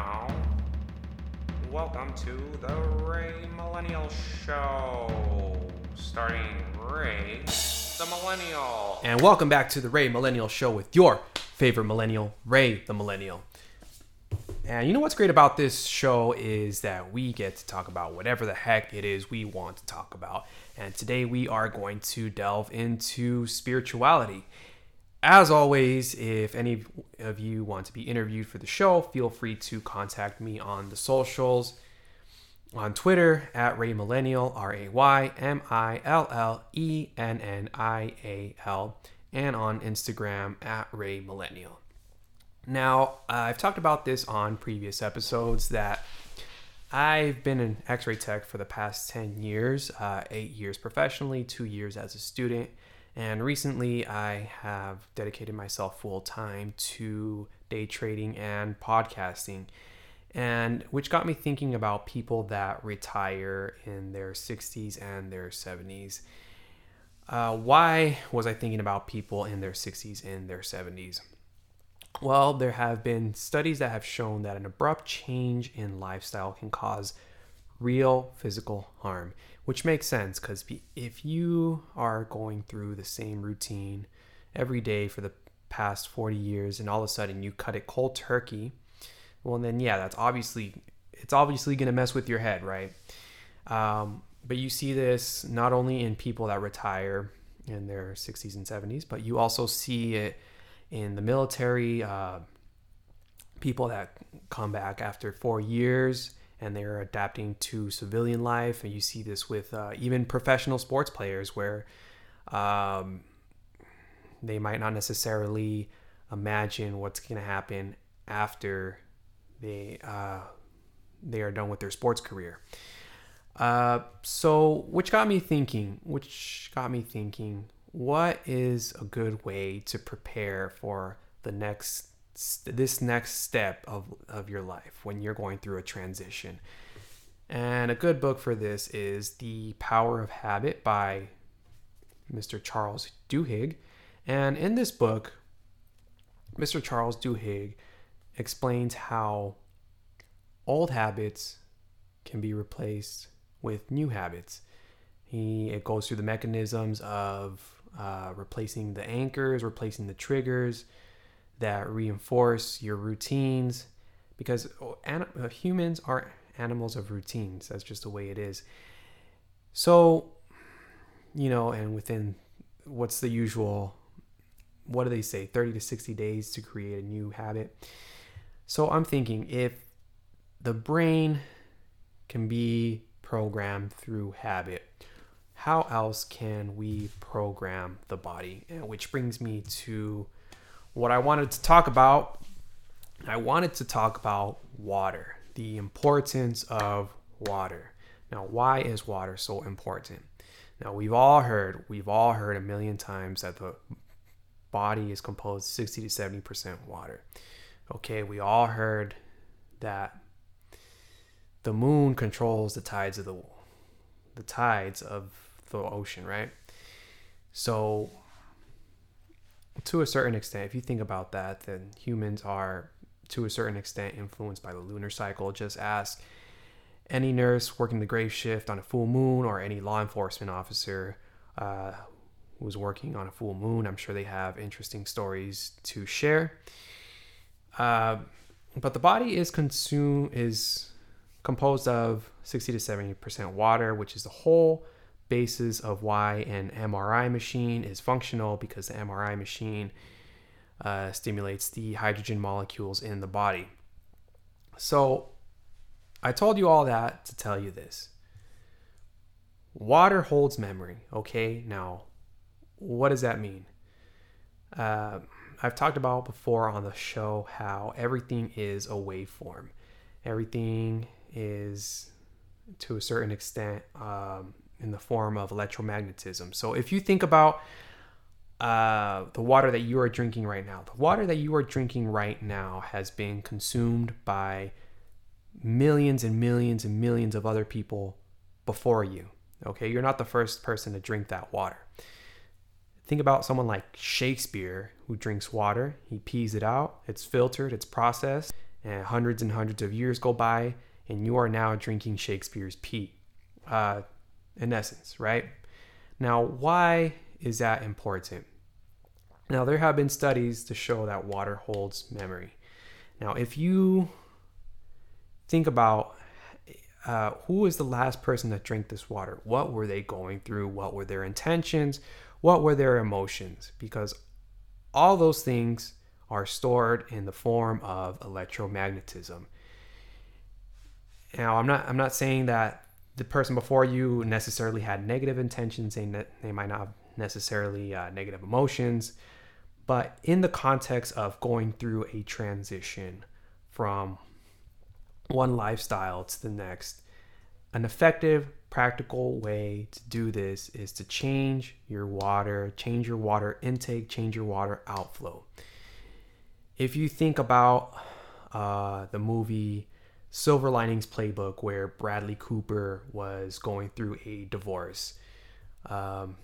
now, welcome to the Ray Millennial Show, starting Ray the Millennial. And welcome back to the Ray Millennial Show with your favorite millennial, Ray the Millennial. And you know what's great about this show is that we get to talk about whatever the heck it is we want to talk about. And today we are going to delve into spirituality. As always, if any of you want to be interviewed for the show, feel free to contact me on the socials on Twitter at Ray Millennial, R A Y M I L L E N N I A L, and on Instagram at Ray Millennial. Now, I've talked about this on previous episodes that I've been an x ray tech for the past 10 years, uh, eight years professionally, two years as a student. And recently, I have dedicated myself full time to day trading and podcasting, and which got me thinking about people that retire in their 60s and their 70s. Uh, why was I thinking about people in their 60s and their 70s? Well, there have been studies that have shown that an abrupt change in lifestyle can cause real physical harm, which makes sense because if you are going through the same routine every day for the past 40 years and all of a sudden you cut it cold turkey, well then yeah, that's obviously it's obviously going to mess with your head, right? Um, but you see this not only in people that retire in their 60s and 70s, but you also see it in the military, uh, people that come back after four years and they're adapting to civilian life. And you see this with uh, even professional sports players where um, they might not necessarily imagine what's going to happen after they uh, they are done with their sports career. Uh, so, which got me thinking, which got me thinking, what is a good way to prepare for the next this next step of, of your life when you're going through a transition. And a good book for this is the power of habit by mr charles duhigg. And in this book mr charles duhigg explains how old habits can be replaced with new habits. He it goes through the mechanisms of uh, replacing the anchors, replacing the triggers that reinforce your routines. Because uh, humans are animals of routines. That's just the way it is. So, you know, and within what's the usual, what do they say, 30 to 60 days to create a new habit? So I'm thinking if the brain can be programmed through habit, how else can we program the body? And which brings me to what I wanted to talk about. I wanted to talk about water, the importance of water. Now, why is water so important? Now, we've all heard, we've all heard a million times that the body is composed 60 to 70% water. Okay, we all heard that the moon controls the tides of the the tides of the ocean, right? So, to a certain extent, if you think about that, then humans are to a certain extent influenced by the lunar cycle. Just ask any nurse working the grave shift on a full moon or any law enforcement officer uh, who's working on a full moon. I'm sure they have interesting stories to share. Uh, but the body is consumed is composed of 60 to 70 percent water, which is the whole basis of why an MRI machine is functional because the MRI machine uh, stimulates the hydrogen molecules in the body. So, I told you all that to tell you this. Water holds memory, okay? Now, what does that mean? Uh, I've talked about before on the show how everything is a waveform. Everything is, to a certain extent, um, in the form of electromagnetism. So if you think about uh, the water that you are drinking right now, the water that you are drinking right now has been consumed by millions and millions and millions of other people before you. Okay, you're not the first person to drink that water. Think about someone like Shakespeare who drinks water, he pees it out, it's filtered, it's processed, and hundreds and hundreds of years go by, and you are now drinking Shakespeare's pee, uh, in essence, right? Now, why is that important? Now, there have been studies to show that water holds memory. Now, if you think about uh, who was the last person that drank this water? What were they going through? What were their intentions? What were their emotions? Because all those things are stored in the form of electromagnetism. Now, I'm not I'm not saying that the person before you necessarily had negative intentions, saying that they might not have necessarily uh, negative emotions, but in the context of going through a transition from one lifestyle to the next, an effective, practical way to do this is to change your water, change your water intake, change your water outflow. If you think about uh, the movie Silver Linings Playbook, where Bradley Cooper was going through a divorce, um,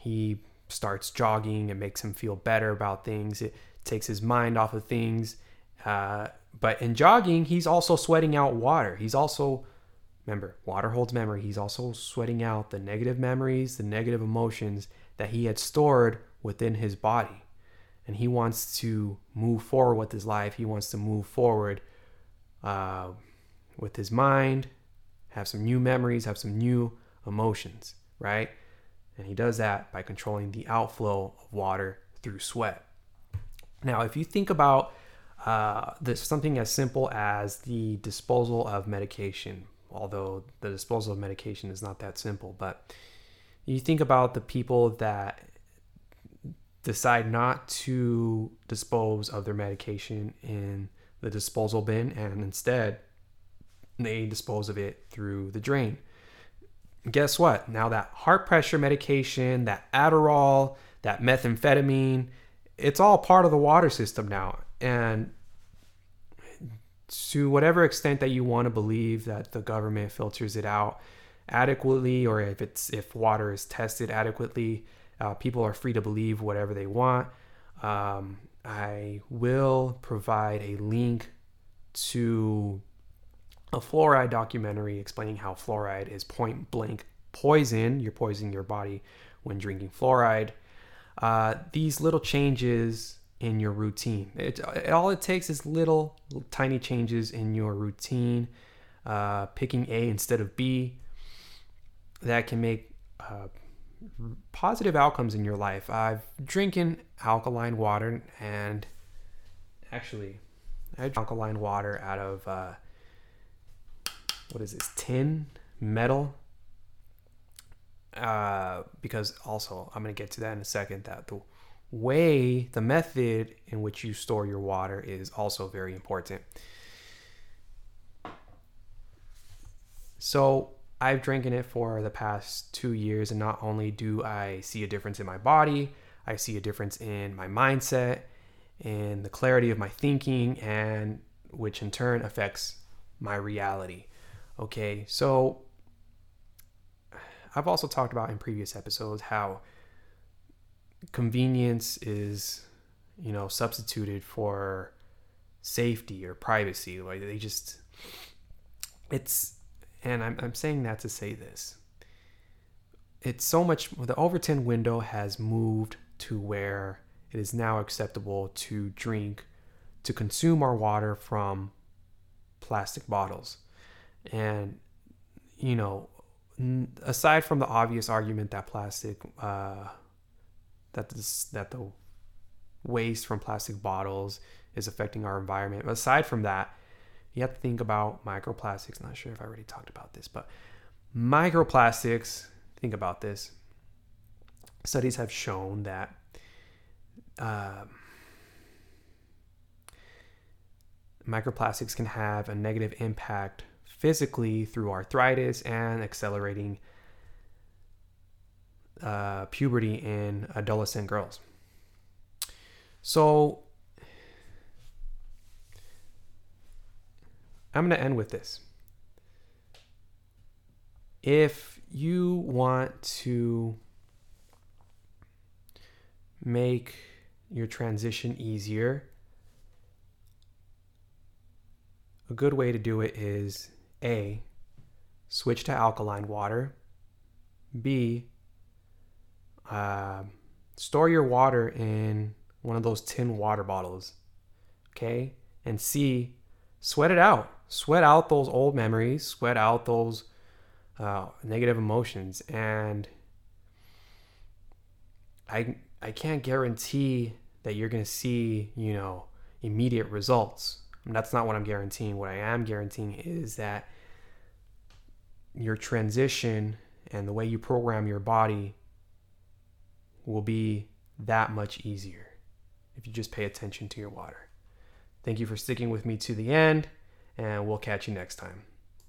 he starts jogging. It makes him feel better about things. It takes his mind off of things. Uh, but in jogging, he's also sweating out water. He's also, remember, water holds memory. He's also sweating out the negative memories, the negative emotions that he had stored within his body. And he wants to move forward with his life. He wants to move forward uh, with his mind, have some new memories, have some new emotions, right? And he does that by controlling the outflow of water through sweat. Now, if you think about uh, there's something as simple as the disposal of medication, although the disposal of medication is not that simple, but you think about the people that decide not to dispose of their medication in the disposal bin and instead they dispose of it through the drain guess what? Now that heart pressure medication, that Adderall, that methamphetamine, it's all part of the water system now. And to whatever extent that you want to believe that the government filters it out adequately or if it's if water is tested adequately, uh, people are free to believe whatever they want. Um, I will provide a link to a fluoride documentary explaining how fluoride is point blank poison. You're poisoning your body when drinking fluoride. Uh, these little changes in your routine. It, all it takes is little, little tiny changes in your routine. Uh, picking A instead of B that can make uh, positive outcomes in your life. I've drinking alkaline water and actually I drink alkaline water out of uh, what is this tin metal uh, because also i'm to get to that in a second that the way the method in which you store your water is also very important so i've drinking it for the past two years and not only do i see a difference in my body i see a difference in my mindset in the clarity of my thinking and which in turn affects my reality Okay, so I've also talked about in previous episodes how convenience is, you know, substituted for safety or privacy. Like they just, it's, and I'm, I'm saying that to say this. It's so much, the Overton window has moved to where it is now acceptable to drink, to consume our water from plastic bottles. And, you know, aside from the obvious argument that plastic, uh, that this, that the waste from plastic bottles is affecting our environment. Aside from that, you have to think about microplastics. Not sure if I already talked about this, but microplastics. Think about this. Studies have shown that. Uh, microplastics can have a negative impact physically through arthritis and accelerating uh, puberty in adolescent girls. So, I'm going to end with this. If you want to make your transition easier, a good way to do it is A, switch to alkaline water, B, uh, store your water in one of those tin water bottles, okay? And C, sweat it out. Sweat out those old memories, sweat out those uh, negative emotions. And I, I can't guarantee that you're going to see, you know, immediate results. And that's not what I'm guaranteeing. What I am guaranteeing is that your transition and the way you program your body will be that much easier if you just pay attention to your water. Thank you for sticking with me to the end, and we'll catch you next time.